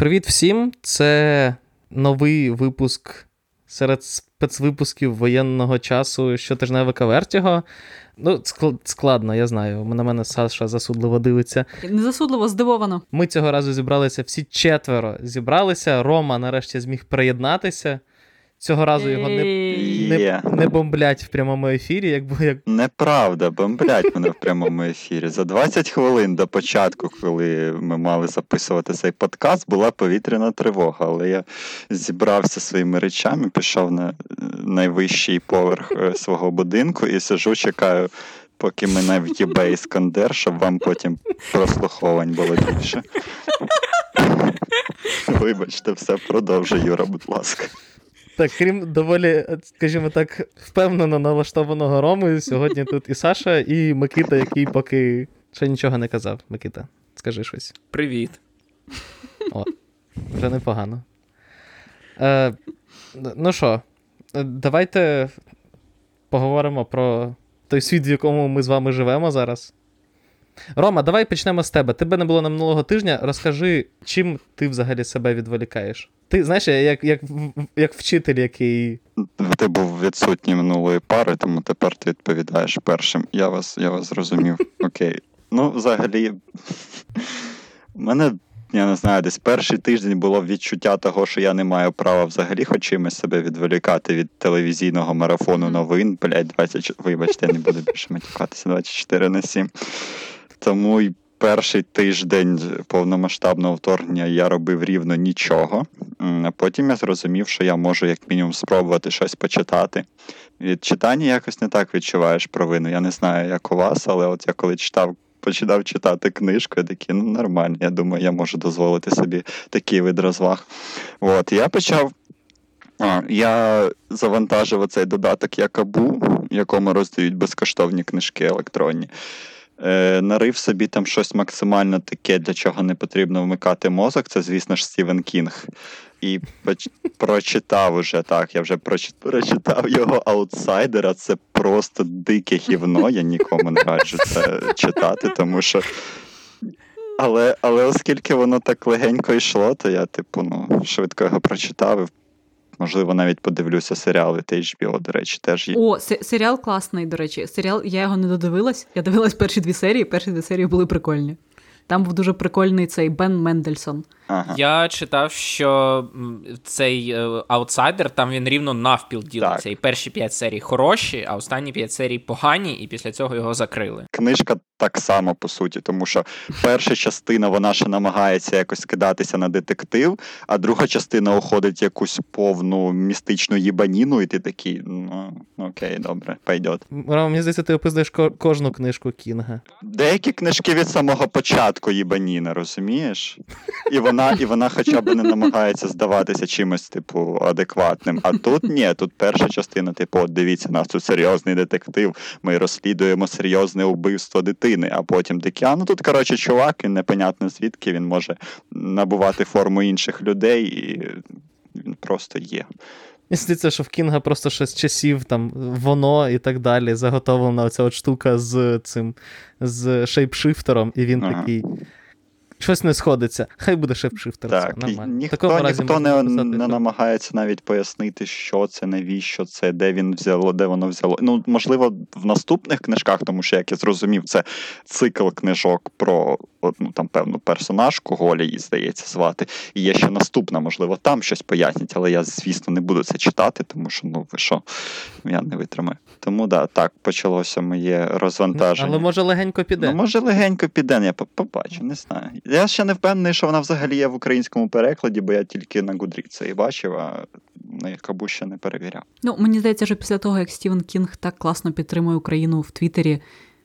Привіт всім! Це новий випуск серед спецвипусків воєнного часу щотижневика Вертіго. Ну, складно, я знаю. На мене Саша засудливо дивиться. Не засудливо, здивовано. Ми цього разу зібралися всі четверо. Зібралися. Рома нарешті зміг приєднатися. Цього разу його не не, не бомблять в прямому ефірі. Як, як... Неправда, бомблять мене в прямому ефірі. За 20 хвилин до початку, коли ми мали записувати цей подкаст, була повітряна тривога. Але я зібрався своїми речами, пішов на найвищий поверх е, свого будинку і сижу, чекаю. Поки мене в'їбе іскандер, щоб вам потім прослуховань було більше. Вибачте, все продовжуй, Юра, будь ласка. Так, крім доволі, скажімо так, впевнено налаштованого Роми, сьогодні тут і Саша, і Микита, який поки ще нічого не казав. Микита, скажи щось. Привіт. О, вже непогано. Е, Ну що, давайте поговоримо про той світ, в якому ми з вами живемо зараз. Рома, давай почнемо з тебе. Тебе не було на минулого тижня. Розкажи, чим ти взагалі себе відволікаєш? Ти знаєш, як як, як вчитель, який. Ти був відсутній минулої пари, тому тепер ти відповідаєш першим. Я вас я вас зрозумів. Окей. Ну, взагалі, у мене, я не знаю, десь перший тиждень було відчуття того, що я не маю права взагалі хоч чимось себе відволікати від телевізійного марафону новин. Блять, 20... вибачте, я не буду більше матюкатися 24 на 7. Тому й перший тиждень повномасштабного вторгнення я робив рівно нічого. Потім я зрозумів, що я можу як мінімум спробувати щось почитати. Від читання якось не так відчуваєш провину. Я не знаю, як у вас, але от я коли читав. Починав читати книжку, я такий, ну нормально, я думаю, я можу дозволити собі такий вид розваг. От, Я почав. А, Я завантажив оцей додаток Якабу, в якому роздають безкоштовні книжки електронні е, нарив собі там щось максимально таке, для чого не потрібно вмикати мозок. Це, звісно ж, Стівен Кінг. І прочитав уже так. Я вже прочитав його аутсайдера. Це просто дике гівно. Я нікому не раджу це читати, тому що. Але але оскільки воно так легенько йшло, то я, типу, ну, швидко його прочитав і Можливо, навіть подивлюся серіали від HBO, до речі, теж є. О, серіал класний, до речі. Серіал я його не додивилась. Я дивилась перші дві серії, перші дві серії були прикольні. Там був дуже прикольний цей Бен Мендельсон. Ага. Я читав, що цей е, аутсайдер там він рівно навпіл ділиться. Так. І перші п'ять серій хороші, а останні п'ять серій погані, і після цього його закрили. Книжка так само по суті, тому що перша частина вона ще намагається якось кидатися на детектив, а друга частина уходить в якусь повну містичну їбаніну, і ти такий, ну окей, добре, пойдет. Мені здається, ти описуєш кожну книжку Кінга. Деякі книжки від самого початку їбаніна, розумієш? І вона, і вона хоча б не намагається здаватися чимось, типу, адекватним. А тут ні, тут перша частина, типу, от дивіться, нас тут серйозний детектив, ми розслідуємо серйозне вбивство дитини а потім такі, а ну тут, коротше, чувак, він непонятно звідки він може набувати форму інших людей, і він просто є. Мені здається, що в Кінга просто ще з часів там воно і так далі заготовлена оця от штука з цим з шейпшифтером, і він ага. такий щось не сходиться. Хай буде шеф-шифтер. Так, нормально. Ніхто ніхто не не намагається навіть пояснити, що це, навіщо це, де він взяло, де воно взяло. Ну, можливо, в наступних книжках, тому що, як я зрозумів, це цикл книжок про одну там певну персонажку, Голя її, здається, звати. І є ще наступна, можливо, там щось пояснять, але я, звісно, не буду це читати, тому що, ну ви що, я не витримаю. Тому да, так, почалося моє розвантаження. Але може легенько піде. Ну, може, легенько піде, я побачу, не знаю. Я ще не впевнений, що вона взагалі є в українському перекладі, бо я тільки на Гудрік це і бачив, а на Якабу ще не перевіряв. Ну, мені здається, що після того, як Стівен Кінг так класно підтримує Україну в Твіттері,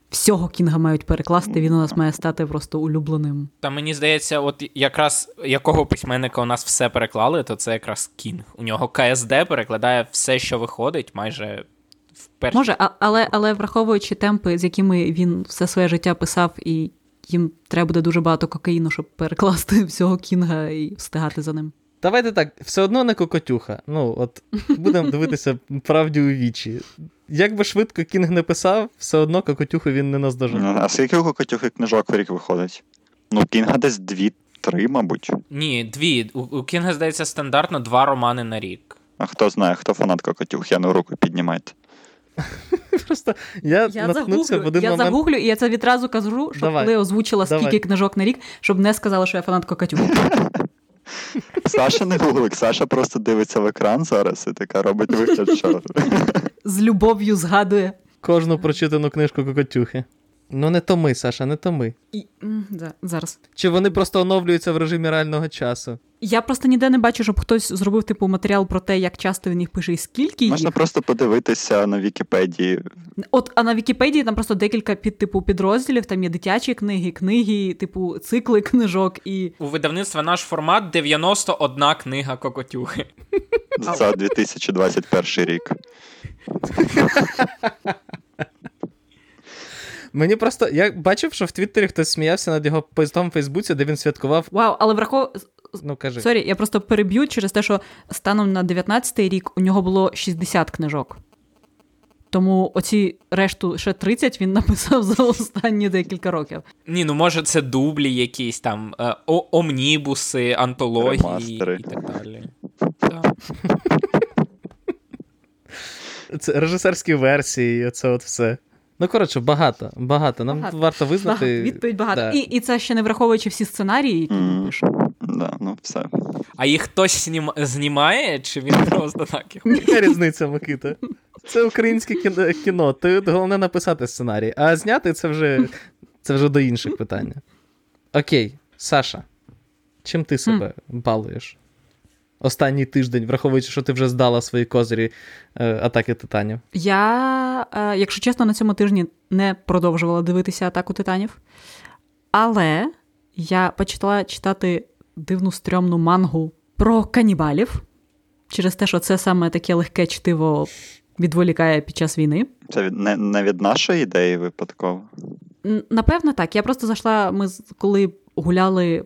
всього Кінга мають перекласти, він у нас має стати просто улюбленим. Та мені здається, от якраз якого письменника у нас все переклали, то це якраз Кінг. У нього КСД перекладає все, що виходить, майже вперше. Може, але але враховуючи темпи, з якими він все своє життя писав і їм треба буде дуже багато кокаїну, щоб перекласти всього кінга і встигати за ним. Давайте так, все одно не кокотюха. Ну, от будемо дивитися правді у вічі. Як би швидко Кінг не писав, все одно кокотюху він не наздожив. А скільки у кокотюхи книжок в рік виходить? Ну, Кінга десь дві три, мабуть. Ні, дві. У, у Кінга, здається, стандартно два романи на рік. А хто знає, хто фанат Кокотюх, я на руку піднімайте. Просто я, Я наткнувся загуглю, в один я момент. загуглю, і я це відразу кажу, щоб Давай. коли озвучила Давай. скільки книжок на рік, щоб не сказала, що я фанатка Катюх. Саша не гуглик, Саша просто дивиться в екран зараз і така робить вигляд, що З любов'ю згадує. Кожну прочитану книжку Кокотюхи. Ну, не то ми, Саша, не то ми. І, за- зараз. Чи вони просто оновлюються в режимі реального часу? Я просто ніде не бачу, щоб хтось зробив типу матеріал про те, як часто він їх пише і скільки можна їх. просто подивитися на Вікіпедії. От а на Вікіпедії там просто декілька під типу підрозділів. Там є дитячі книги, книги, типу цикли книжок і У видавництва наш формат 91 книга Кокотюхи. за 2021 рік. Мені просто. Я бачив, що в Твіттері хтось сміявся над його постом в Фейсбуці, де він святкував. вау, але врахов... Ну, кажи. Sorry, я просто переб'ю через те, що станом на 19-й рік у нього було 60 книжок. Тому оці решту ще 30 він написав за останні декілька років. Ні, ну може це дублі якісь там, е, о- омнібуси, антології Ремастери. і так далі. Це режисерські версії, оце от все. Ну, коротше, багато. Багато. Нам Багато. варто визнати. Багато, відповідь багато. Да. І, і це ще не враховуючи всі сценарії, які Мгм. пише. Да, ну все. А їх хтось знім- знімає, чи він просто так їх? Яка різниця, Микита? Це українське кіно, кіно. Ти головне написати сценарій, а зняти це вже, це вже до інших питань. Окей, Саша, чим ти себе балуєш? Останній тиждень, враховуючи, що ти вже здала свої козирі е, атаки титанів. Я, е, якщо чесно, на цьому тижні не продовжувала дивитися атаку титанів. Але я почала читати дивну стрьомну мангу про канібалів через те, що це саме таке легке чтиво відволікає під час війни. Це від, не, не від нашої ідеї випадково. Напевно, так. Я просто зайшла, ми коли гуляли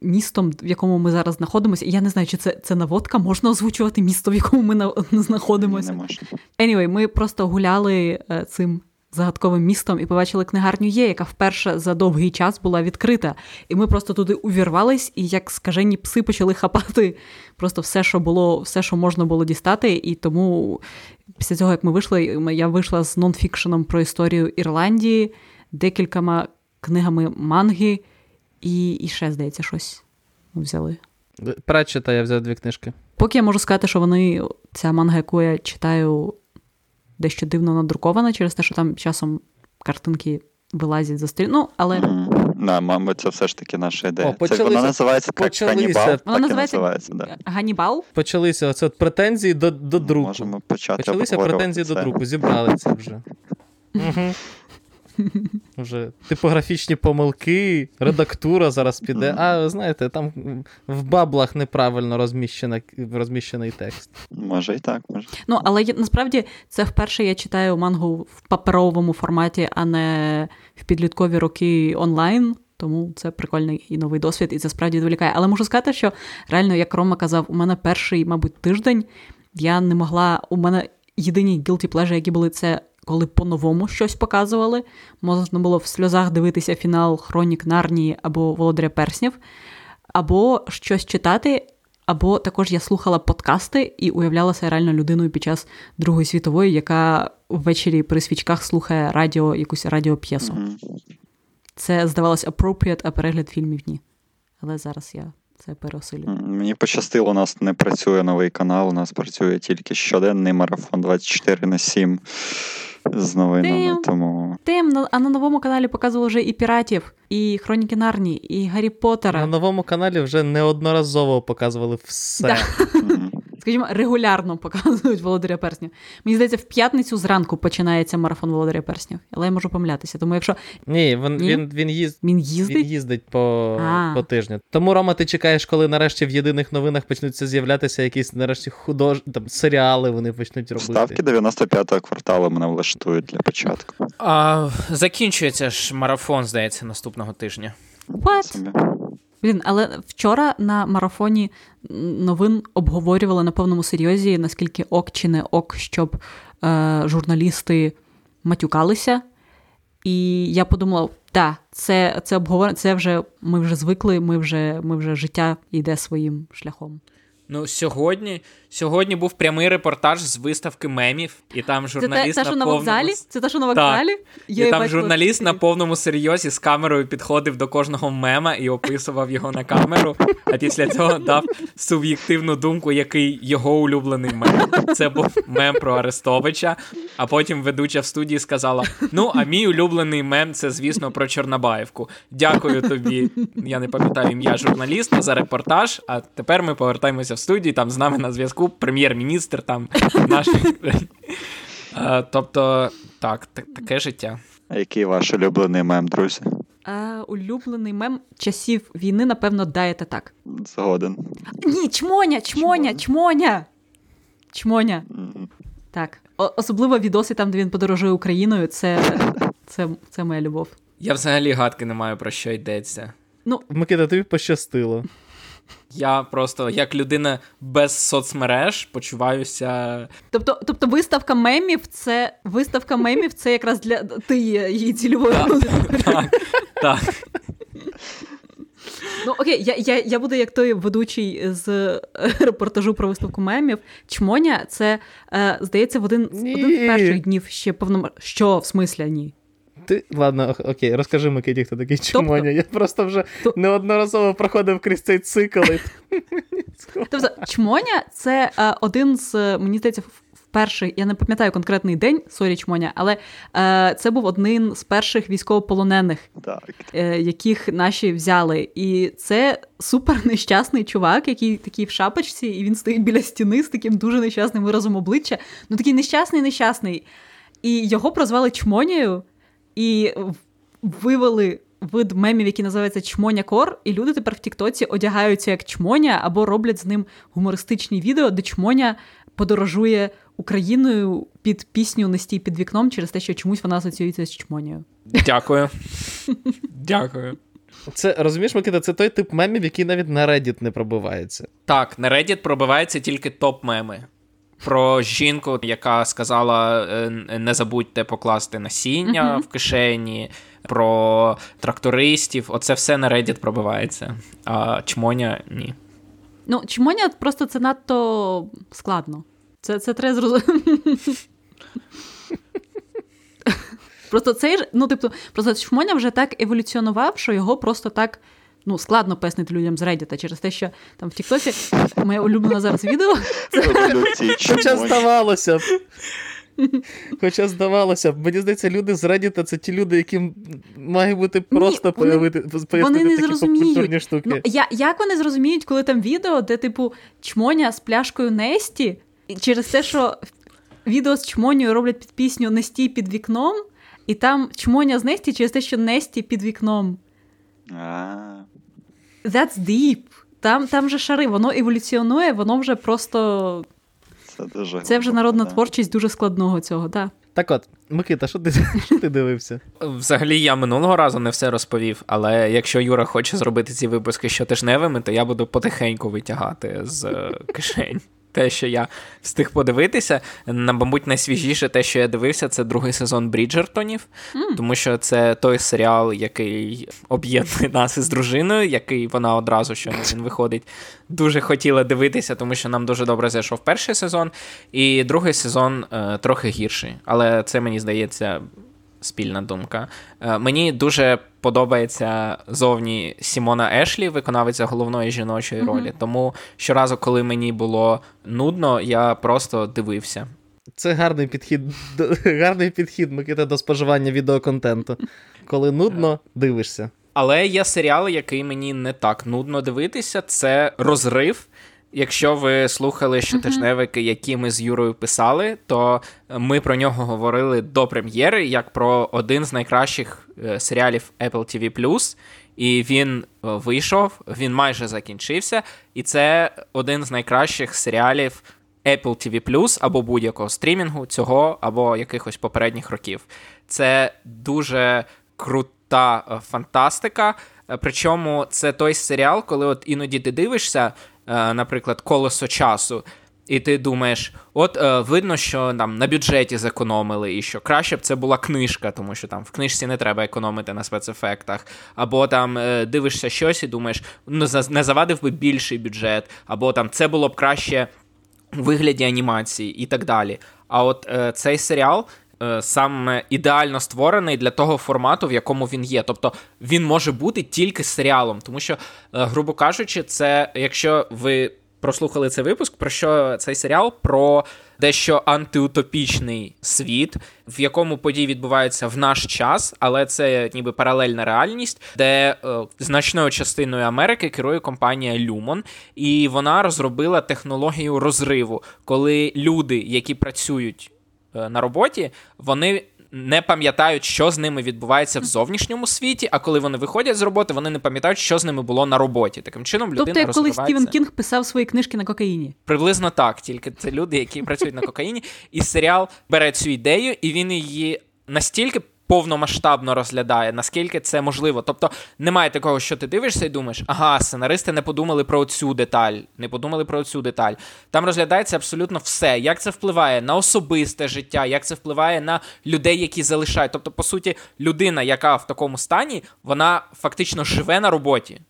містом, в якому ми зараз знаходимося. Я не знаю, чи це, це наводка, можна озвучувати місто, в якому ми на, знаходимося. Не можна. Anyway, ми просто гуляли е, цим загадковим містом і побачили книгарню Є, яка вперше за довгий час була відкрита. І ми просто туди увірвались, і як скажені пси почали хапати просто все, що було, все, що можна було дістати. І тому після цього, як ми вийшли, я вийшла з нонфікшеном про історію Ірландії, декількома книгами манги, і, і ще, здається, щось ми взяли. Пратчета я взяв дві книжки. Поки я можу сказати, що вони, ця манга, яку я читаю, дещо дивно надрукована через те, що там часом картинки вилазять за сторін. Ну, але Да, мабуть, це все ж таки наша ідея. О, це вона називається почалися. канібал, Вона так вона називається називається. Да. Ганібал. Почалися оце от претензії до, до друку. Можемо почати Почалися претензії це. до друку, зібрали це вже. Угу. Вже типографічні помилки, редактура зараз піде. А ви знаєте, там в баблах неправильно розміщена, розміщений текст. Може і так, може. Ну, але я, насправді це вперше я читаю мангу в паперовому форматі, а не в підліткові роки онлайн. Тому це прикольний і новий досвід, і це справді відволікає. Але можу сказати, що реально, як Рома казав, у мене перший, мабуть, тиждень я не могла. У мене єдині guilty pleasure, які були це. Коли по-новому щось показували, можна було в сльозах дивитися фінал Хронік Нарнії або Володаря Перснів, або щось читати, або також я слухала подкасти і уявлялася реально людиною під час Другої світової, яка ввечері при свічках слухає радіо, якусь радіоп'єсу. Мгм. Це здавалось appropriate, а перегляд фільмів ні. Але зараз я це переосилюю. Мені пощастило, у нас не працює новий канал, у нас працює тільки щоденний марафон 24 на 7 з новинами, Тим, тому Тим, а на новому каналі показували вже і піратів, і Хроніки Нарні, і Гаррі Поттера. На новому каналі вже неодноразово показували все. Да. Скажімо, регулярно показують Володаря Перснів. Мені здається, в п'ятницю зранку починається марафон Володаря Перснів. Але я можу помилятися. Тому якщо Ні, він, Ні? він, він, їзд, він він їздить, їздить по, А. по тижню. Тому, Рома, ти чекаєш, коли нарешті в єдиних новинах почнуться з'являтися якісь нарешті худож... там, серіали вони почнуть робити. ставки 95-го кварталу мене влаштують для початку. А, закінчується ж марафон, здається, наступного тижня. What? Блін, але вчора на марафоні новин обговорювали на повному серйозі, наскільки ок чи не ок, щоб е, журналісти матюкалися. І я подумала, Так, це це обговор... це вже ми вже звикли, ми вже ми вже життя йде своїм шляхом. Ну, сьогодні сьогодні був прямий репортаж з виставки мемів, і там журналіст це, це, на, на повному... вокзалі? Це те, що на вокзалі? Так. і там журналіст на повному серйозі з камерою підходив до кожного мема і описував його на камеру, а після цього дав суб'єктивну думку, який його улюблений мем. Це був мем про Арестовича. А потім ведуча в студії сказала: Ну, а мій улюблений мем це, звісно, про Чорнобаївку. Дякую тобі. Я не пам'ятаю ім'я журналіста за репортаж. А тепер ми повертаємося в студію. Там з нами на зв'язку прем'єр-міністр, там наш. Тобто, так, таке життя. А який ваш улюблений мем, друзі? А, Улюблений мем часів війни, напевно, даєте так. Згоден. Ні, чмоня, чмоня, чмоня. Чмоня. Mm-hmm. Так. О- особливо відоси там, де він подорожує Україною. Це, це, це моя любов. Я взагалі гадки не маю про що йдеться. Ну, Микита, тобі пощастило. Я просто, як людина без соцмереж, почуваюся. Тобто, тобто виставка мемів це виставка мемів це якраз для ти є її цільовою аудиторією. Так, так. Ну окей, я я, я буду як той ведучий з репортажу про виставку мемів. Чмоня, це е, здається в один з один з перших днів ще повно... Що в смислі ні? Ти ладно, окей, розкажи Микиті, хто такий Чмоня. Тобто, я просто вже то... неодноразово проходив крізь цей цикл. Тобто, Чмоня це е, один з мені здається, перший, я не пам'ятаю конкретний день, sorry, чмоня, але е, це був один з перших військовополонених. Е, яких наші взяли. І це супер нещасний чувак, який такий в шапочці, і він стоїть біля стіни з таким дуже нещасним виразом обличчя. Ну такий нещасний, нещасний. І його прозвали чмонією, і вивели. Вид мемів, який називається Чмоня Кор, і люди тепер в Тіктоці одягаються як чмоня або роблять з ним гумористичні відео, де чмоня подорожує Україною під пісню «Не стій під вікном через те, що чомусь вона асоціюється з чмонію. Дякую. Дякую. Це розумієш, Микита, це той тип мемів, який навіть на Reddit не пробивається. Так, на Reddit пробиваються тільки топ-меми. Про жінку, яка сказала: не забудьте покласти насіння uh-huh. в кишені, про трактористів. Оце все на Reddit пробивається. А чмоня ні. Ну, чмоня просто це надто складно. Це це треба зрозуміти. Просто цей ну, тобто, просто Шмоня вже так еволюціонував, що його просто так ну, складно пояснити людям з Reddit через те, що там в Тіктоці моє улюблене зараз відео. Хоча здавалося б. Хоча здавалося б, мені здається, люди з Reddit це ті люди, яким має бути просто появити вони не такі зрозуміють. штуки. Ну, я, Як вони зрозуміють, коли там відео, де, типу, чмоня з пляшкою Несті, через те, що відео з чмонію роблять під пісню Несті під вікном, і там чмоня з Несті через те, що Несті під вікном. That's deep. Там там же шари, воно еволюціонує, воно вже просто. Це дуже Це вже народна да. творчість дуже складного цього, так. Так от, Микита, що ти що ти дивився? Взагалі, я минулого разу не все розповів, але якщо Юра хоче зробити ці випуски щотижневими, то я буду потихеньку витягати з кишень те, що я встиг подивитися. На, мабуть, найсвіжіше те, що я дивився, це другий сезон Бріджертонів, mm. тому що це той серіал, який об'єднує нас із дружиною, який вона одразу що він виходить, дуже хотіла дивитися, тому що нам дуже добре зайшов перший сезон, і другий сезон е, трохи гірший. Але це мені здається спільна думка. Е, мені дуже подобається зовні Сімона Ешлі, виконавиця головної жіночої ролі. Mm-hmm. Тому щоразу, коли мені було нудно, я просто дивився. Це гарний підхід гарний підхід Микита, до споживання відеоконтенту. Коли нудно, дивишся. Але є серіал, який мені не так нудно дивитися. Це розрив. Якщо ви слухали щотижневики, які ми з Юрою писали, то ми про нього говорили до прем'єри як про один з найкращих е, серіалів Apple TV+. І він е, вийшов, він майже закінчився. І це один з найкращих серіалів Apple TV+, або будь-якого стрімінгу цього або якихось попередніх років. Це дуже крута е, фантастика. Причому це той серіал, коли от іноді ти дивишся. Е, наприклад, колесо часу. і ти думаєш, от е, видно, що там на бюджеті зекономили, і що краще б це була книжка, тому що там в книжці не треба економити на спецефектах. Або там е, дивишся щось і думаєш, ну не завадив би більший бюджет, або там це було б краще у вигляді анімації і так далі. А от е, цей серіал. Е, саме ідеально створений для того формату, в якому він є. Тобто він може бути тільки серіалом, тому що, е, грубо кажучи, це якщо ви прослухали цей випуск, про що цей серіал про дещо антиутопічний світ, в якому події відбуваються в наш час, але це ніби паралельна реальність, де е, значною частиною Америки керує компанія Lumon, і вона розробила технологію розриву, коли люди, які працюють на роботі, вони не пам'ятають, що з ними відбувається в зовнішньому світі, а коли вони виходять з роботи, вони не пам'ятають, що з ними було на роботі. Таким чином, людина Тобто, як коли. Стівен Кінг писав свої книжки на кокаїні. Приблизно так, тільки це люди, які працюють на кокаїні, і серіал бере цю ідею, і він її настільки повномасштабно розглядає, наскільки це можливо. Тобто немає такого, що ти дивишся і думаєш, ага, сценаристи не подумали про цю деталь, не подумали про цю деталь. Там розглядається абсолютно все, як це впливає на особисте життя, як це впливає на людей, які залишають. Тобто, по суті, людина, яка в такому стані, вона фактично живе на роботі.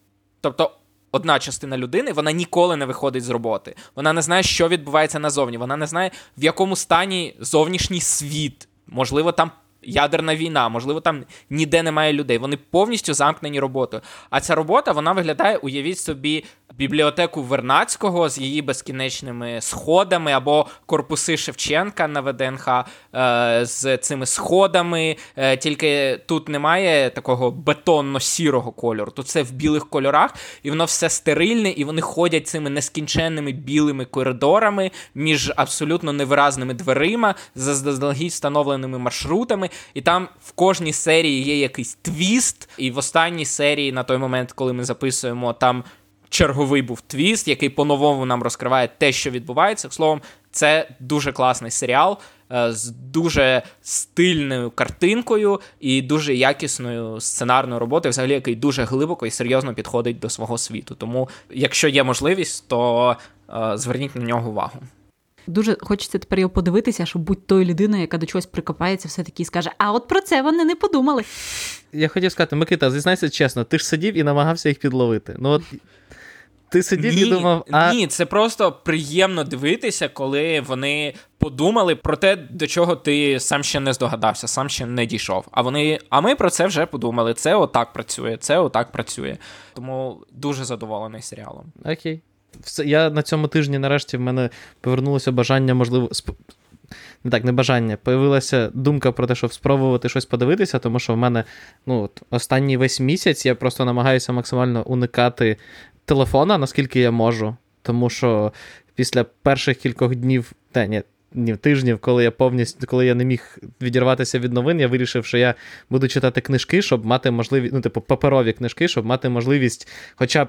Тобто. Одна частина людини вона ніколи не виходить з роботи. Вона не знає, що відбувається назовні. Вона не знає, в якому стані зовнішній світ. Можливо, там ядерна війна, можливо, там ніде немає людей. Вони повністю замкнені роботою. А ця робота вона виглядає, уявіть собі, бібліотеку Вернацького з її безкінечними сходами, або корпуси Шевченка на ВДНХ е, з цими сходами. Е, тільки тут немає такого бетонно-сірого кольору. Тут все в білих кольорах, і воно все стерильне, і вони ходять цими нескінченними білими коридорами між абсолютно невиразними дверима, заздалегідь встановленими маршрутами. І там в кожній серії є якийсь твіст. І в останній серії, на той момент, коли ми записуємо, там черговий був твіст, який по-новому нам розкриває те, що відбувається. Словом, це дуже класний серіал е, з дуже стильною картинкою і дуже якісною сценарною роботою, взагалі, який дуже глибоко і серйозно підходить до свого світу. Тому, якщо є можливість, то е, зверніть на нього увагу. Дуже хочеться тепер його подивитися, щоб будь тою людиною, яка до чогось прикопається, все таки скаже: А от про це вони не подумали. Я хотів сказати, Микита, зізнайся чесно, ти ж сидів і намагався їх підловити. Ну от ти сидів ні, і думав, а... ні, це просто приємно дивитися, коли вони подумали про те, до чого ти сам ще не здогадався, сам ще не дійшов. А вони, а ми про це вже подумали. Це отак працює, це отак працює. Тому дуже задоволений серіалом. Окей. Все, я на цьому тижні, нарешті, в мене повернулося бажання, можливо, сп... не так, не бажання, появилася думка про те, щоб спробувати щось подивитися, тому що в мене ну, останній весь місяць я просто намагаюся максимально уникати телефона, наскільки я можу. Тому що після перших кількох днів, та ні, днів, тижнів, коли я повністю, коли я не міг відірватися від новин, я вирішив, що я буду читати книжки, щоб мати можливість, ну, типу, паперові книжки, щоб мати можливість хоча б.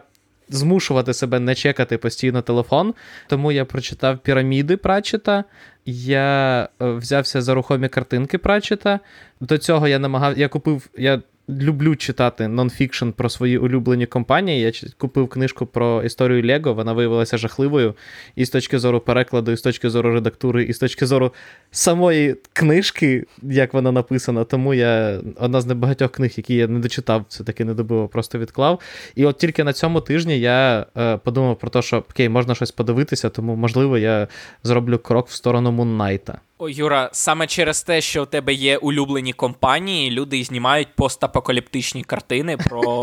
Змушувати себе не чекати постійно телефон, тому я прочитав піраміди Прачета, я е, взявся за рухомі картинки Прачета. До цього я намагав, я купив, я люблю читати нонфікшн про свої улюблені компанії. Я купив книжку про історію Лего, вона виявилася жахливою і з точки зору перекладу, і з точки зору редактури, і з точки зору самої книжки, як вона написана. Тому я одна з небагатьох книг, які я не дочитав, все-таки не добив, просто відклав. І от тільки на цьому тижні я е, подумав про те, що окей, можна щось подивитися, тому можливо я зроблю крок в сторону Муннайта. О, Юра, саме через те, що у тебе є улюблені компанії, люди знімають постапокаліптичні картини про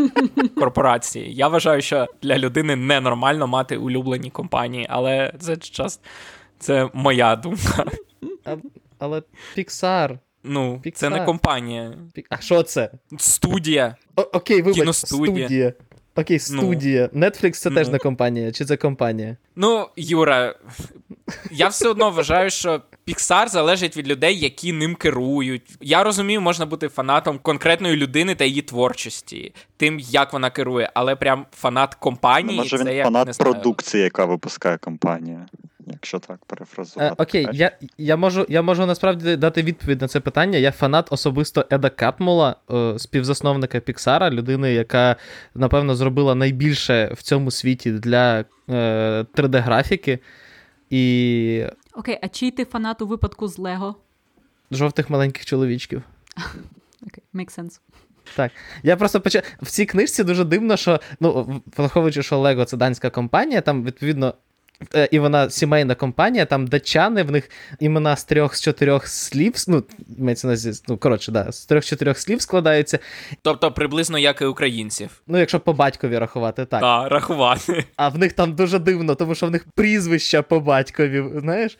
корпорації. Я вважаю, що для людини ненормально мати улюблені компанії, але це час це моя думка. А, але Pixar. Ну, Pixar. це не компанія. А що це? Студія. О, окей, вибач, Кіностудія. студія. Окей, Ну. студія. Netflix це Ну. теж не компанія, чи це компанія? Ну, Юра, я все одно вважаю, що Pixar залежить від людей, які ним керують. Я розумію, можна бути фанатом конкретної людини та її творчості, тим, як вона керує, але прям фанат Ну, компанії. може це він як, фанат не знаю. продукції, яка випускає компанія. Якщо так Е, перефразувати. окей, я, я, можу, я можу насправді дати відповідь на це питання. Я фанат особисто Еда Катмула, е, співзасновника Піксара, людини, яка, напевно, зробила найбільше в цьому світі для е, 3D-графіки. І Окей, а чий ти фанат у випадку з Лего? жовтих маленьких чоловічків. Окей, make sense. Так. Я просто почав. В цій книжці дуже дивно, що, ну, враховуючи, що Лего це данська компанія, там, відповідно, і вона сімейна компанія, там датчани, в них імена з трьох з чотирьох слів, ну, мається на ну, коротше, да, з трьох-чотирьох слів складаються. Тобто приблизно як і українців. Ну, якщо по батькові рахувати, так. Так, рахувати. А в них там дуже дивно, тому що в них прізвища по батькові, знаєш?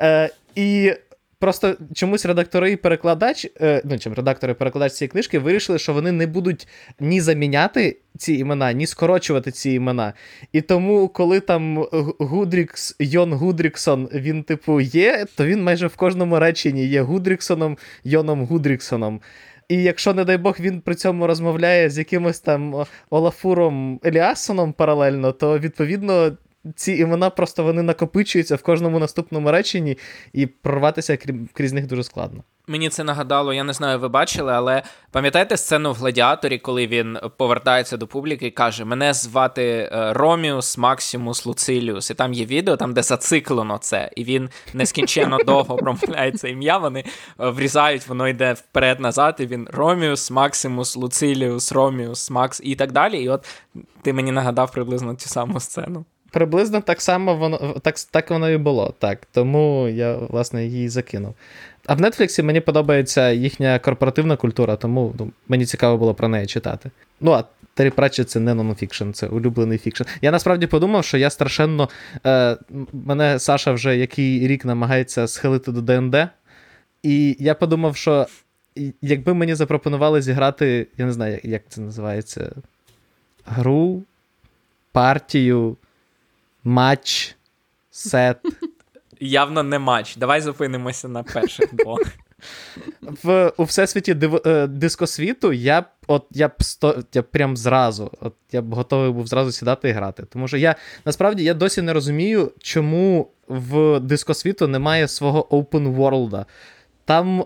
Е, і просто чомусь редактори і перекладач, е, ну чим редактори і перекладач цієї книжки вирішили, що вони не будуть ні заміняти ці імена, ні скорочувати ці імена. І тому, коли там Гудрікс, Йон Гудріксон, він, типу, є, то він майже в кожному реченні є Гудріксоном, Йоном Гудріксоном. І якщо, не дай Бог, він при цьому розмовляє з якимось там Олафуром Еліасоном паралельно, то відповідно ці імена просто вони накопичуються в кожному наступному реченні, і прорватися крізь них дуже складно. Мені це нагадало, я не знаю, ви бачили, але пам'ятаєте сцену в Гладіаторі, коли він повертається до публіки і каже: Мене звати е, Роміус Максимус Луциліус. І там є відео, там де зациклено це, і він нескінченно довго промовляє це ім'я. Вони е, врізають, воно йде вперед-назад, і він Роміус, Максимус, Луциліус, Роміус, Макс і так далі. І от ти мені нагадав приблизно цю саму сцену. Приблизно так само воно так так воно і було. так. Тому я, власне, її закинув. А в Нетфліксі мені подобається їхня корпоративна культура, тому ну, мені цікаво було про неї читати. Ну, а Террі Пратчет це не нонфікшн, це улюблений фікшн. Я насправді подумав, що я страшенно. Е, Мене Саша вже який рік намагається схилити до ДНД. І я подумав, що якби мені запропонували зіграти, я не знаю, як це називається, гру, партію матч, сет. Явно не матч. Давай зупинимося на перших двох. В у всесвіті див, е, дискосвіту я б от я б сто я б прям зразу. От я б готовий був зразу сідати і грати. Тому що я насправді я досі не розумію, чому в дискосвіту немає свого open world. Там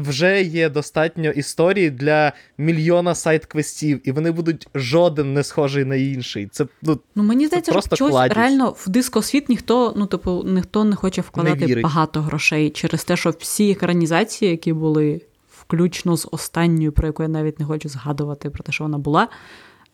вже є достатньо історій для мільйона сайт-квестів, і вони будуть жоден не схожий на інший. Це ну, ну мені здається, що чогось реально в дискосвіт ніхто, ну типу, ніхто не хоче вкладати не багато грошей через те, що всі екранізації, які були, включно з останньою, про яку я навіть не хочу згадувати про те, що вона була.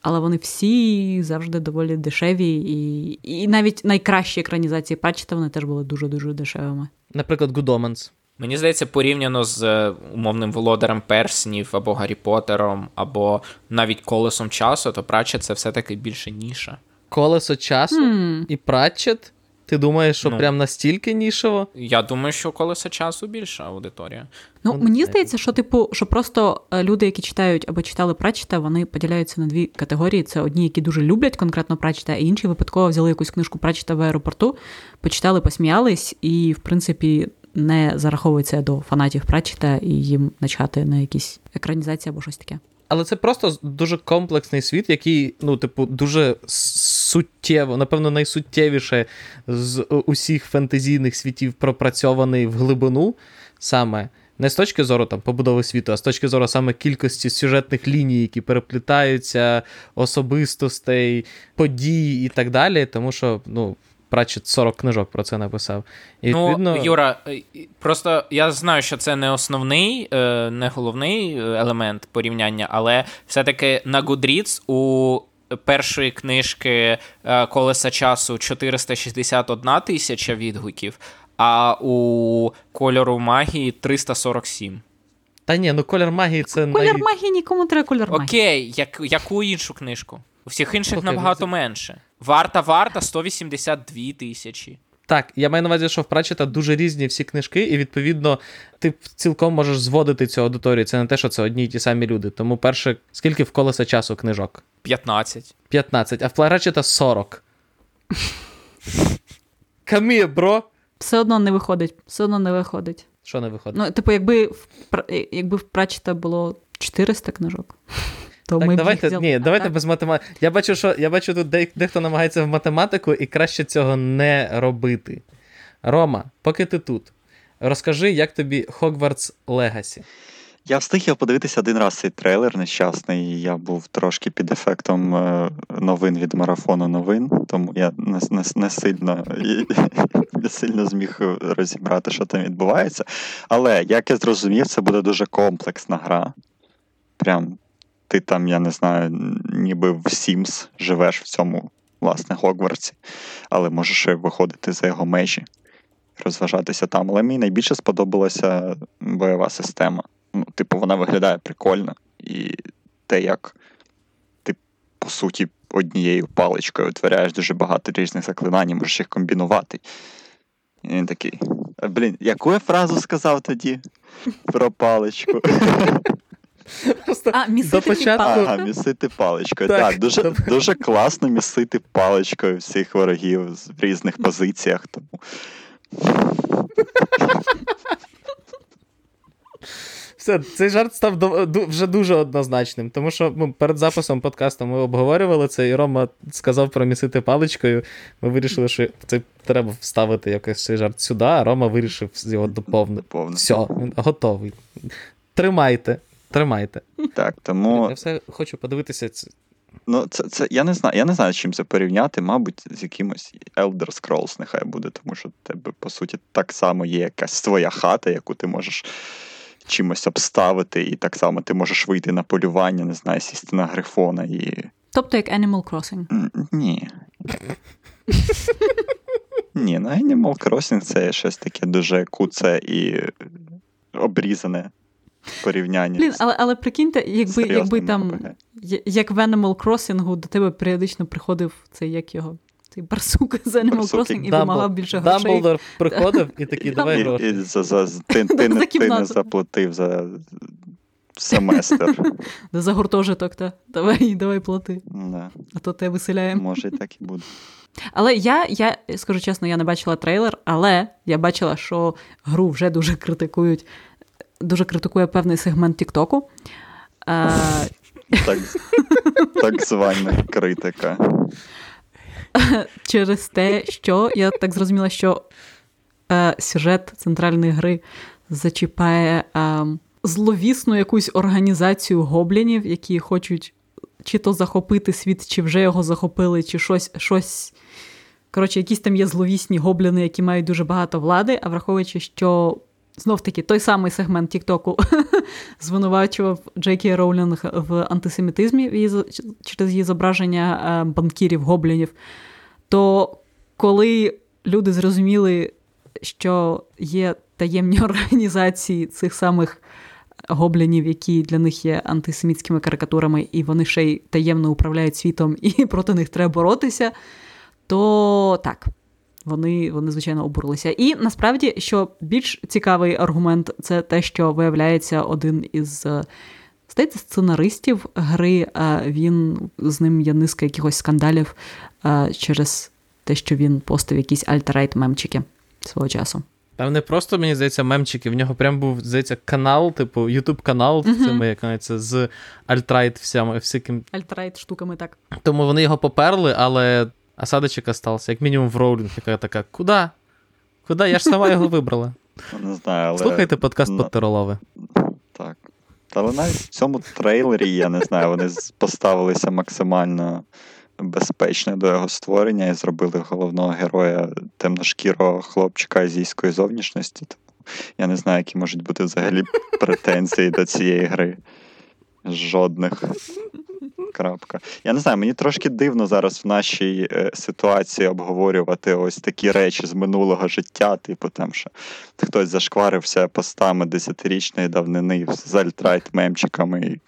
Але вони всі завжди доволі дешеві, і і навіть найкращі екранізації Патчета вони теж були дуже-дуже дешевими. Наприклад, Good Omens. Мені здається, порівняно з е, умовним володарем перснів або Гаррі Поттером, або навіть колесом часу, то Пратчет це все-таки більше ніша. Колесо часу mm. і Пратчет? Ти думаєш, що ну, прям настільки нішево? Я думаю, що колесо часу більша аудиторія. Ну, ну мені здається, що типу, що просто е, люди, які читають або читали Пратчета, вони поділяються на дві категорії: це одні, які дуже люблять конкретно Пратчета, а інші випадково взяли якусь книжку Пратчета в аеропорту, почитали, посміялись, і, в принципі, не зараховується до фанатів Пратчета і їм начати на якісь екранізації або щось таке. Але це просто дуже комплексний світ, який, ну, типу, дуже суттєво, напевно, найсуттєвіше з усіх фентезійних світів пропрацьований в глибину саме. Не з точки зору там побудови світу, а з точки зору саме кількості сюжетних ліній, які переплітаються, особистостей, подій і так далі. Тому що, ну, Пратчет 40 книжок про це написав. І, ну, відповідно... Юра, е, просто я знаю, що це не основний, е, не головний е, елемент порівняння, але все-таки на Goodreads у першої книжки Колеса часу 461 тисяча відгуків, а у кольору магії 347. Та ні, ну колір магії це. Колір най... магії нікому треба колір магії. Окей, як, яку іншу книжку? У всіх інших Окей, набагато менше. Варта варта 182 тисячі. Так, я маю на увазі, що в Пратчета дуже різні всі книжки, і відповідно ти цілком можеш зводити цю аудиторію. Це не те, що це одні й ті самі люди. Тому перше, скільки в колеса часу книжок? 15. 15, а в Пратчета 40. Камі, бро. Все одно не виходить. Все одно не виходить. Що не виходить? Ну, типу, якби в якби в Пратчета було 400 книжок. То так, ми давайте б ні, давайте так? без математики. Я бачу, що я бачу тут де, дехто намагається в математику і краще цього не робити. Рома, поки ти тут, розкажи, як тобі Hogwarts Legacy. Я встиг його подивитися один раз цей трейлер нещасний. Я був трошки під ефектом е, новин від марафону новин, тому я не не, не сильно не сильно зміг розібрати, що там відбувається. Але як я зрозумів, це буде дуже комплексна гра. Прям ти там, я не знаю, ніби в Sims живеш в цьому, власне, Гогвартсі, але можеш виходити за його межі, розважатися там. Але мені найбільше сподобалася бойова система. Ну, типу, вона виглядає прикольно. І те, як ти, по суті, однією паличкою утворяєш дуже багато різних заклинань, можеш їх комбінувати. І він такий. Блін, яку я фразу сказав тоді про паличку? Просто А, до початку. Ага, місити паличкою. Так, Так, дуже, добре. дуже класно місити паличкою всіх ворогів в різних позиціях. Тому Все, цей жарт став до- ду- вже дуже однозначним, тому що ну, перед записом подкасту ми обговорювали це, і Рома сказав про місити паличкою. Ми вирішили, що це треба вставити якось цей жарт сюди, а Рома вирішив його доповнити. Все, він готовий. Тримайте, тримайте. Так, тому Я все хочу подивитися. Це... ну, це, це, я не знаю, я не знаю, з чим це порівняти, мабуть, з якимось Elder Scrolls нехай буде, тому що в тебе, по суті, так само є якась твоя хата, яку ти можеш чимось обставити, і так само ти можеш вийти на полювання, не знаю, сісти на грифона і. Тобто як Animal Crossing. Ні. Ні, ну Animal Crossing це щось таке дуже куце і обрізане в порівнянні. Блін, але, але прикиньте, якби, якби там, як в Animal Crossing до тебе періодично приходив цей, як його, цей барсук з Animal Барсук, Crossing і Дамбл- вимагав більше грошей. Дамблдор приходив і такий, давай гроші. і за, за, ти, ти, За не, ти кімнату. не заплатив за семестр. За гуртожиток, та давай, давай плати, Да, а то тебе виселяємо. може, і так і буде. Але я, я скажу чесно, я не бачила трейлер, але я бачила, що гру вже дуже критикують, дуже критикує певний сегмент Тіктоку. Е, Так, так звана критика. через те, що я так зрозуміла, що е, сюжет центральної гри зачіпає е, зловісну якусь організацію гоблінів, які хочуть чи то захопити світ, чи вже його захопили, чи щось. щось. Коротше, якісь там є зловісні гобліни, які мають дуже багато влади, а враховуючи, що знов таки той самий сегмент Тіктоку звинувачував Джей Кей Роулінг в антисемітизмі через її зображення е, банкірів, гоблінів. То коли люди зрозуміли, що є таємні організації цих самих гоблінів, які для них є антисемітськими карикатурами, і вони ще й таємно управляють світом, і проти них треба боротися, то так. Вони, вони, звичайно, обурилися. І насправді, що більш цікавий аргумент, це те, що виявляється один із е, здається, сценаристів гри. е, Він з ним є низка якихось скандалів е, через те, що він постив якісь alt-right мемчики свого часу. Там не просто, мені здається, мемчики, в нього прям був, здається, канал, типу, YouTube канал. Мгм. З цими, як називається, з alt-right всяким. Alt-right штуками так. Тому вони його поперли, але осадочок остався, як мінімум в Роулінг, яка така, куди? Куди? Я ж сама його вибрала. Ну, Не знаю, але. Слухайте подкаст Поттеролови. Так. Але навіть в цьому трейлері, я не знаю, вони поставилися максимально безпечно до його створення і зробили головного героя темношкірого хлопчика азійської зовнішності. Тому я не знаю, які можуть бути взагалі претензії до цієї гри. Жодних. Крапка. Я не знаю, мені трошки дивно зараз в нашій е, ситуації обговорювати ось такі речі з минулого життя, типу там, що хтось зашкварився постами десятирічної давнини з альтрайт-мемчиками. І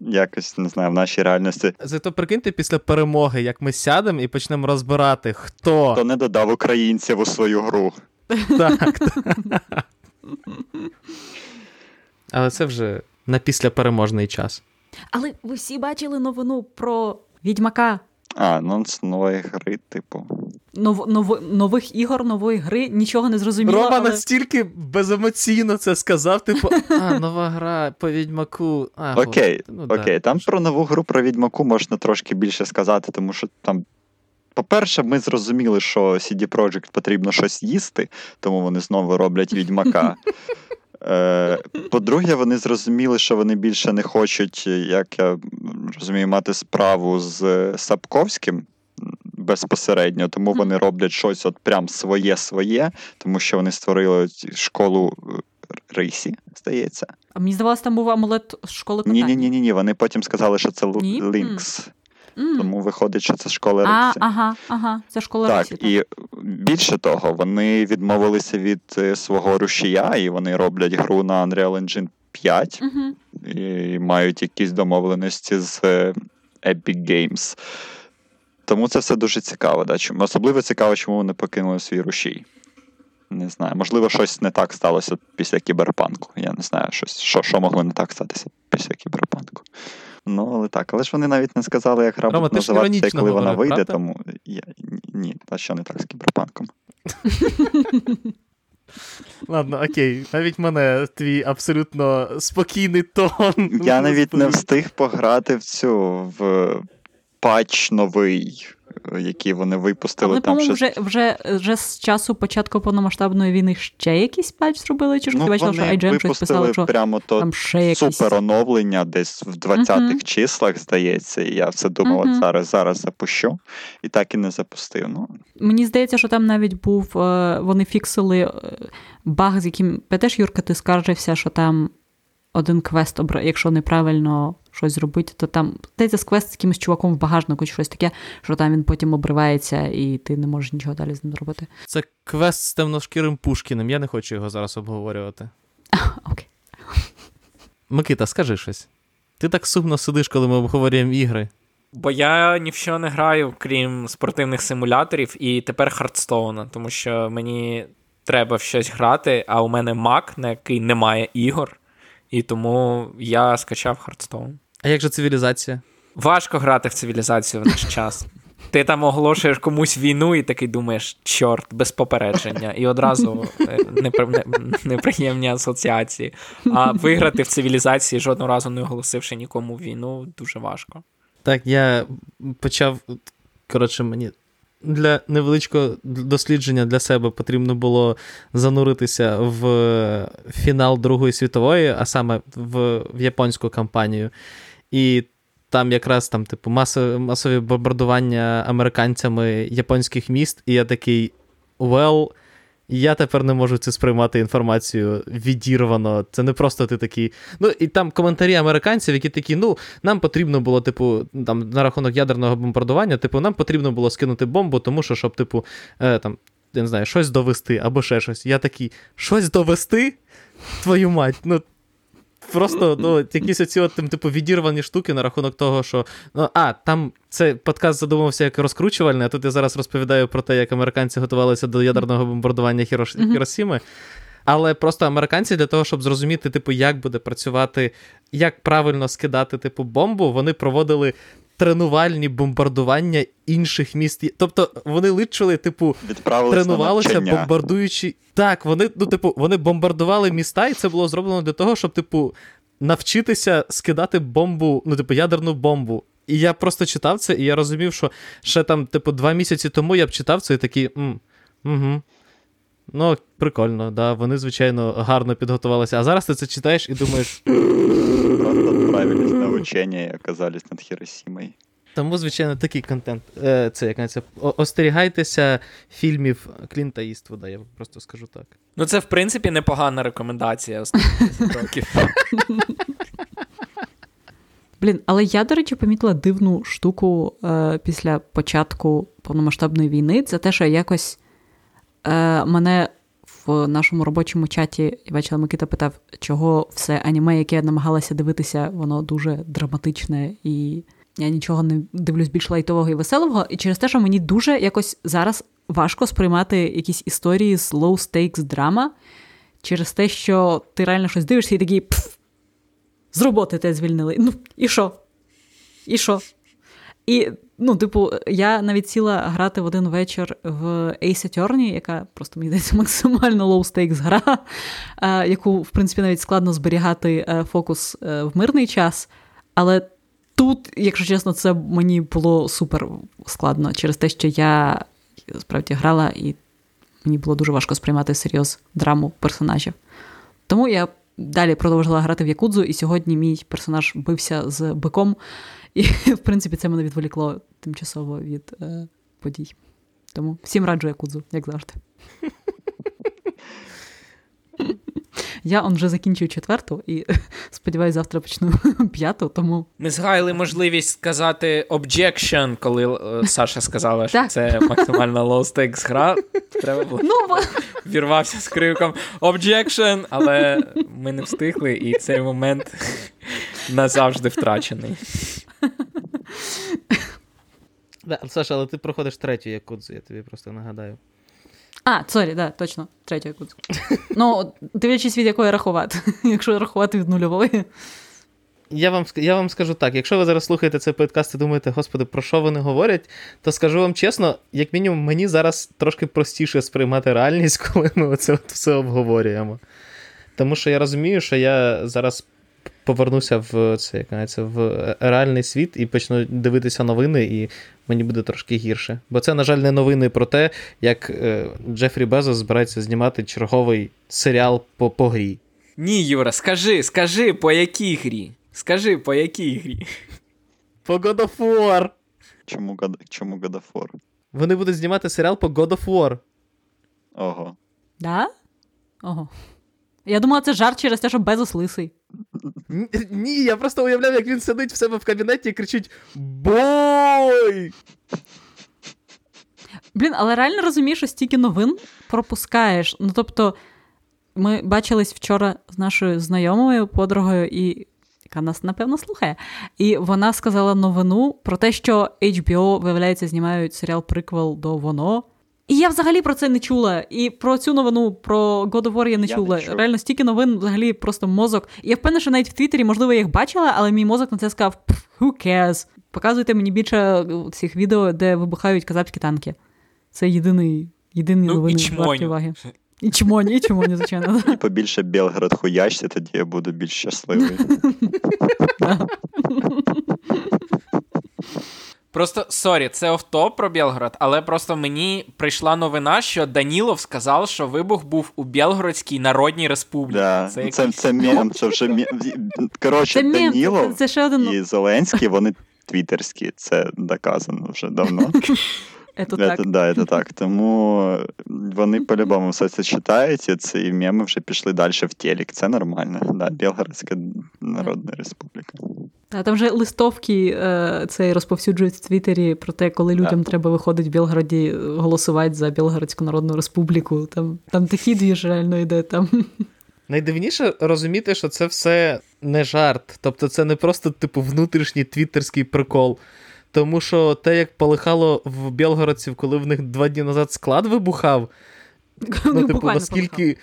якось не знаю, в нашій реальності Зато прикиньте, після перемоги, як ми сядемо і почнемо розбирати, хто. хто не додав українців у свою гру. Так, так. Але це вже на післяпереможний час. Але ви всі бачили новину про відьмака. А, анонс нової гри, типу. Нов, нов, нових ігор, нової гри, нічого не зрозуміло. Рома але... настільки беземоційно це сказав, типу, а, нова гра по відьмаку. А, Окей, ну, да. Окей, там про нову гру про відьмаку можна трошки більше сказати, тому що там. По-перше, ми зрозуміли, що CD Projekt потрібно щось їсти, тому вони знову роблять відьмака. Е, По-друге, вони зрозуміли, що вони більше не хочуть, як я розумію, мати справу з Сапковським безпосередньо, тому вони роблять щось от прям своє-своє, тому що вони створили школу е, Рейсі, здається. А мені здавалося, там був амулет школи. Ні, ні, ні, ні. Вони потім сказали, що це Лінкс. М. Тому виходить, що це школа А, ага, ага, це школа Так, Росії. і більше того, вони відмовилися від е, свого рушія, і вони роблять гру на Unreal Engine 5 Угу. і мають якісь домовленості з е, Epic Games. Тому це все дуже цікаво. Да? Чому- Особливо цікаво, чому вони покинули свій рушій. Не знаю. Можливо, щось не так сталося після кіберпанку. Я не знаю, щось, що, що могло не так статися після кіберпанку. Ну, але так. Але ж вони навіть не сказали, як гра Рома, буде називатися, коли коли вона вийде, правда? тому я, ні, а що не так з кіберпанком? Ладно, окей. Навіть мене твій абсолютно спокійний тон. Я навіть не встиг пограти в цю в патч новий, е, який вони випустили. Але, там щось вже, вже, вже з часу початку повномасштабної війни ще якийсь патч зробили, чи ж ну, ти бачила, що IGN щось писало, що прямо то там ще якийсь. супер оновлення десь в 20-х Мгм. числах, здається. І я все думав, от зараз, зараз запущу, і так і не запустив. Ну, Мені здається, що там навіть був, е, вони фіксили е, баг, з яким пам'ятаєш, Юрка, ти скаржився, що там один квест, якщо неправильно щось зробити, то там здається, з квест з якимось чуваком в багажнику чи щось таке, що там він потім обривається, і ти не можеш нічого далі з ним зробити. Це квест з темношкірим Пушкіним. Я не хочу його зараз обговорювати. Окей. Микита, скажи щось. Ти так сумно сидиш, коли ми обговорюємо ігри. Бо я ні в що не граю, крім спортивних симуляторів, і тепер Хардстоуна, тому що мені треба в щось грати, а у мене Mac, на який немає ігор, і тому я скачав Hearthstone. А як же цивілізація? Важко грати в цивілізацію в наш час. Ти там оголошуєш комусь війну і такий думаєш, чорт, без попередження, і одразу е, непри- неприємні асоціації. А виграти в цивілізації жодного разу не оголосивши нікому війну, дуже важко. Так, я почав. Коротше, мені для невеличкого дослідження для себе потрібно було зануритися в фінал Другої світової, а саме в, в японську кампанію. І там якраз там, типу, масові, масові бомбардування американцями японських міст, і я такий. Well, я тепер не можу це сприймати інформацію відірвано. Це не просто ти такий. Ну, і там коментарі американців, які такі, ну, нам потрібно було, типу, там, на рахунок ядерного бомбардування, типу, нам потрібно було скинути бомбу, тому що, щоб, типу, е, там, я не знаю, щось довести або ще щось. Я такий, щось довести? Твою мать, ну. Просто ну, якісь оці от, там, типу, відірвані штуки на рахунок того, що. Ну, а, там це подкаст задумався як розкручувальний, а тут я зараз розповідаю про те, як американці готувалися до ядерного бомбардування Хірош... Мгм. Хіросіми. Але просто американці для того, щоб зрозуміти, типу, як буде працювати, як правильно скидати, типу, бомбу, вони проводили тренувальні бомбардування інших міст. Тобто вони личили, типу, на тренувалися, навчання. бомбардуючи. Так, вони, ну, типу, вони бомбардували міста, і це було зроблено для того, щоб, типу, навчитися скидати бомбу, ну, типу, ядерну бомбу. І я просто читав це, і я розумів, що ще там, типу, два місяці тому я б читав це і такий. М, угу. Ну, прикольно, да. Вони, звичайно, гарно підготувалися. А зараз ти це читаєш і думаєш. Просто отправились на учення і оказались над Хіросімою. Тому, звичайно, такий контент. Е, Це як це. Остерігайтеся фільмів Клінта Іствуда, я просто скажу так. Ну, це, в принципі, непогана рекомендація останніх 10 років. Блін, але я, до речі, помітила дивну штуку е, після початку повномасштабної війни. Це те, що якось е, мене в нашому робочому чаті бачила, Микита питав, чого все аніме, яке я намагалася дивитися, воно дуже драматичне і я нічого не дивлюсь більш лайтового і веселого. І через те, що мені дуже якось зараз важко сприймати якісь історії з low stakes драма, через те, що ти реально щось дивишся і такий пф, з роботи те звільнили. Ну, і що? І що? І, ну, типу, я навіть сіла грати в один вечір в Ace Attorney, яка просто мені здається максимально low stakes гра, е, яку, в принципі, навіть складно зберігати е, фокус е, в мирний час. Але тут, якщо чесно, це мені було супер складно через те, що я справді грала, і мені було дуже важко сприймати серйоз драму персонажів. Тому я далі продовжила грати в Якудзу, і сьогодні мій персонаж бився з биком. І, в принципі, це мене відволікло тимчасово від е, подій. Тому всім раджу Якудзу, як завжди. Я он вже закінчив четверту і сподіваюся, завтра почну п'яту, тому Ми згаяли можливість сказати objection, коли е, Саша сказала, що це максимально low stakes гра. Треба було ну вірвався з криком objection, але ми не встигли, і цей момент назавжди втрачений. Да, Саша, але ти проходиш третю Якудзу, я тобі просто нагадаю. А, sorry, да, точно, третю Якудзу. Ну, дивлячись від якої рахувати, якщо рахувати від нульової. Я вам, я вам скажу так: якщо ви зараз слухаєте цей подкаст і думаєте, господи, про що вони говорять, то скажу вам чесно, як мінімум, мені зараз трошки простіше сприймати реальність, коли ми оце от все обговорюємо. Тому що я розумію, що я зараз повернуся в це, як називається, в реальний світ і почну дивитися новини, і мені буде трошки гірше. Бо це, на жаль, не новини про те, як е, Джефрі Безос збирається знімати черговий серіал по, по грі. Ні, Юра, скажи, скажи, по якій грі? Скажи, по якій грі? По God of War! Чому, God- чому God of War? Вони будуть знімати серіал по God of War. Ого. Да? Ого. Я думала, це жарт через те, що Безос лисий. Ні, я просто уявляв, як він сидить в себе в кабінеті і кричить Бой! Блін, але реально розумієш, що стільки новин пропускаєш. Ну тобто, ми бачились вчора з нашою знайомою подругою, і яка нас, напевно, слухає. І вона сказала новину про те, що HBO, виявляється, знімають серіал приквел до воно. І я взагалі про це не чула. І про цю новину про God of War я не Я чула. не. Реально, стільки новин, взагалі, просто мозок. І я впевнена, що навіть в Твіттері, можливо, я їх бачила, але мій мозок на це сказав: who cares? Показуйте мені більше е, цих відео, де вибухають кацапські танки. Це єдиний, єдині Ну, новини варті уваги. І чмоні, і чмоні, звичайно. І побільше Белгород хуячте, тоді я буду більш щасливий. Просто sorry, це офтоп про Білгород, але просто мені прийшла новина, що Данілов сказав, що вибух був у Білгородській Народній Республіці. Да. Це Це, якийсь- це мем, це вже мем. Коротше, Це мем, Данілов це, це ще один. і Зеленський, вони твіттерські, це доказано вже давно. Це Це, так. да, це так. Тому вони по-любому все це читають, і ці меми вже пішли далі в телек. Це нормально. Да, Білгородська Народна Республіка. Та там вже листовки е, цей розповсюджують в Твіттері про те, коли людям треба виходити в Білгороді е, голосувати за Білгородську Народну Республіку. Там, там такий двіж реально йде там. Найдивніше розуміти, що це все не жарт. Тобто це не просто, типу, внутрішній твіттерський прикол. Тому що те, як полихало в Білгородців, коли в них два дні назад склад вибухав, ну, типу, наскільки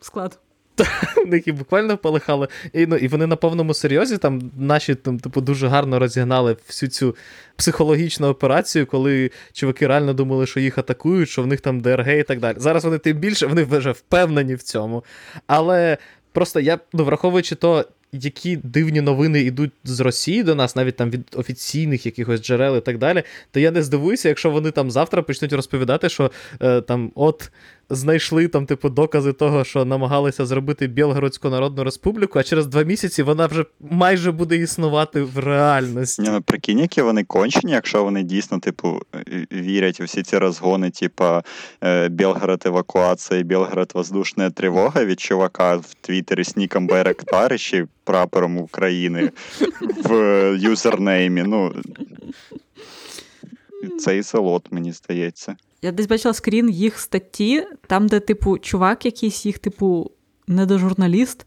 склад. в них і буквально полихало. І, ну, і вони на повному серйозі там наші там, типу, дуже гарно розігнали всю цю психологічну операцію, коли чуваки реально думали, що їх атакують, що в них там ДРГ і так далі. Зараз вони тим більше, вони вже впевнені в цьому. Але просто я, ну, враховуючи то, які дивні новини йдуть з Росії до нас, навіть там від офіційних якихось джерел і так далі, то я не здивуюся, якщо вони там завтра почнуть розповідати, що е, там от знайшли там, типу, докази того, що намагалися зробити Білгородську Народну Республіку, а через два місяці вона вже майже буде існувати в реальності. Ну прикинь, які вони кончені, якщо вони дійсно, типу, вірять у всі ці розгони, типу Білгород евакуація, Білгород воздушна тривога від чувака в Твіттері з ніком Байрактар і прапором України в е, юзернеймі. Ну, цей салот, мені здається. Я десь бачила скрін їх статті, там, де, типу, чувак якийсь їх, типу, недожурналіст,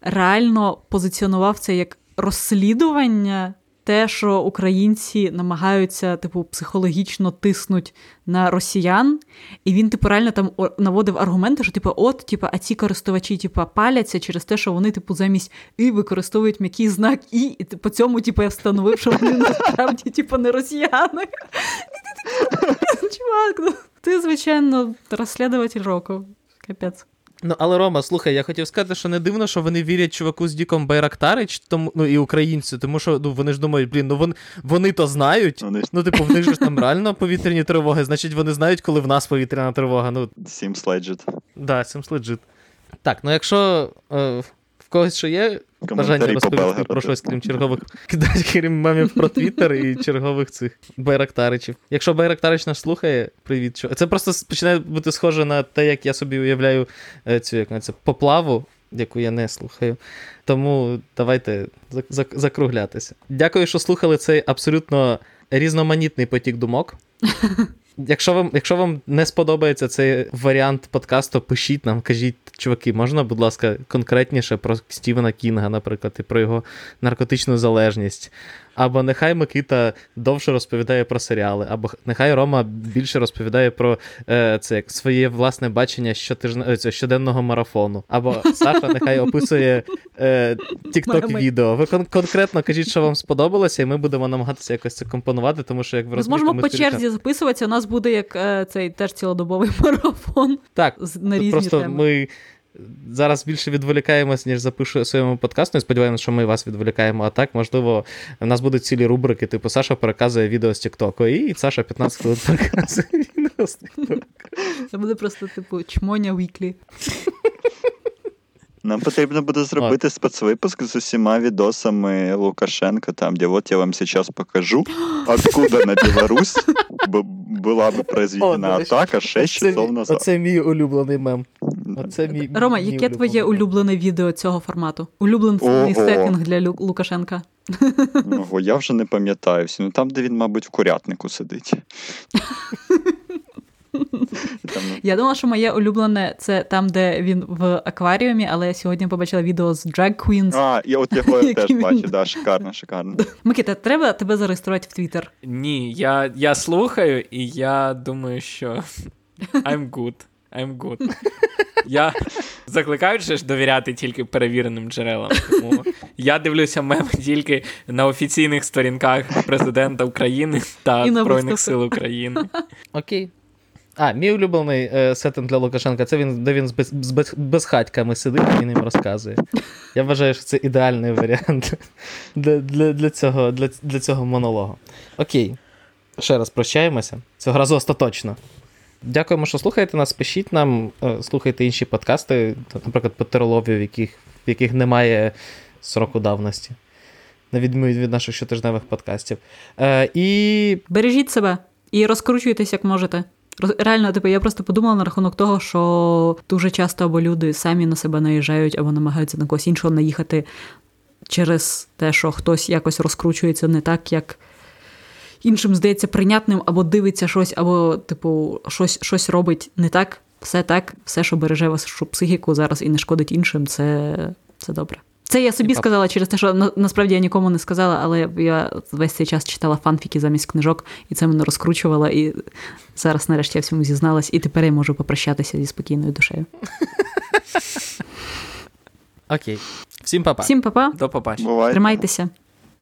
реально позиціонував це як розслідування, те, що українці намагаються, типу, психологічно тиснуть на росіян, і він, типу, реально там наводив аргументи, що, типу, от, типу, а ці користувачі, типу, паляться через те, що вони, типу, замість і використовують м'який знак і, і по цьому, типу, я встановив, що вони насправді, типу, не росіяни. Чувак, ну ти, звичайно, розслідуватель року. Капець. Ну, але Рома, слухай, я хотів сказати, що не дивно, що вони вірять чуваку з Діком Байрактарич, тому, ну і українцю, тому що ну, вони ж думають, блін, ну вони, вони то знають. Вони Ну, типу, в них ж там реально повітряні тривоги, значить вони знають, коли в нас повітряна тривога. Ну, Seems legit. Да, seems legit. Так, ну якщо е, когось ще є бажання розповісти про щось, крім чергових крім мемів про Твіттер і чергових цих байрактаричів. Якщо байрактарич нас слухає, привіт. Що... Це просто починає бути схоже на те, як я собі уявляю е, цю як це, поплаву, яку я не слухаю. Тому давайте зак- зак- закруглятися. Дякую, що слухали цей абсолютно різноманітний потік думок. Якщо вам, якщо вам не сподобається цей варіант подкасту, пишіть нам, кажіть, чуваки, можна, будь ласка, конкретніше про Стівена Кінга, наприклад, і про його наркотичну залежність. Або нехай Микита довше розповідає про серіали, або нехай Рома більше розповідає про е, це як своє власне бачення щотижне, е, щоденного марафону. Або Саша нехай описує е, TikTok відео. Ви кон- конкретно кажіть, що вам сподобалося, і ми будемо намагатися якось це компонувати, тому що як ви Ми зможемо по черзі записуватися. У нас буде як е, цей теж цілодобовий марафон Так, з- на різні просто теми. ми зараз більше відволікаємось, ніж запишу своєму подкасту. І сподіваємося, що ми вас відволікаємо. А так, можливо, в нас будуть цілі рубрики, типу Саша переказує відео з Тіктоку, і Саша 15 хвилин переказує відео з Тіктоку. Це буде просто типу чмоня віклі. Нам потрібно буде зробити спецвипуск з усіма відосами Лукашенка, там, де от я вам зараз покажу, откуда на Білорусь була б О, произведена атака 6 часов назад. оце мій улюблений мем. Оце мій, Рома, мій яке твоє улюблене відео цього формату? Улюблений Ого. для Лю- Лукашенка. Ого, я вже не пам'ятаю всі. Ну там, де він, мабуть, в курятнику сидить. Ну, Я думала, що моє улюблене це там, де він в акваріумі, але я сьогодні побачила відео з Drag Queens. А, і от його я теж бачу, да, шикарно, шикарно. Микита, треба тебе зареєструвати в Твіттер. Ні, я, я слухаю, і я думаю, що I'm good. I'm good. Я закликаю ж довіряти тільки перевіреним джерелам. Тому я дивлюся меми тільки на офіційних сторінках президента України та Збройних сил України. Окей. А, мій улюблений е, сеттинг для Лукашенка це він, де він з, без, з без, безхатьками сидить і їм розказує. Я вважаю, що це ідеальний варіант для, для, для, цього, для, для цього монологу. Окей. Ще раз прощаємося. Цього разу остаточно. Дякуємо, що слухаєте нас. Пишіть нам, е, слухайте інші подкасти, наприклад, по Теролові, в яких, в яких немає сроку давності. На відміну від наших щотижневих подкастів. Е, і Бережіть себе і розкручуйтесь як можете. Реально, типу, я просто подумала на рахунок того, що дуже часто або люди самі на себе наїжджають, або намагаються на когось іншого наїхати через те, що хтось якось розкручується не так, як іншим здається прийнятним, або дивиться щось, або, типу, щось, щось робить не так. Все так, все, що береже вашу психіку зараз і не шкодить іншим, це, це добре. Це я собі сказала через те, що на, насправді я нікому не сказала, але я весь цей час читала фанфіки замість книжок, і це мене розкручувало. І зараз, нарешті, я всьому зізналась, і тепер я можу попрощатися зі спокійною душею. окей. Всім па-па. Всім па-па, До побачення. Тримайтеся.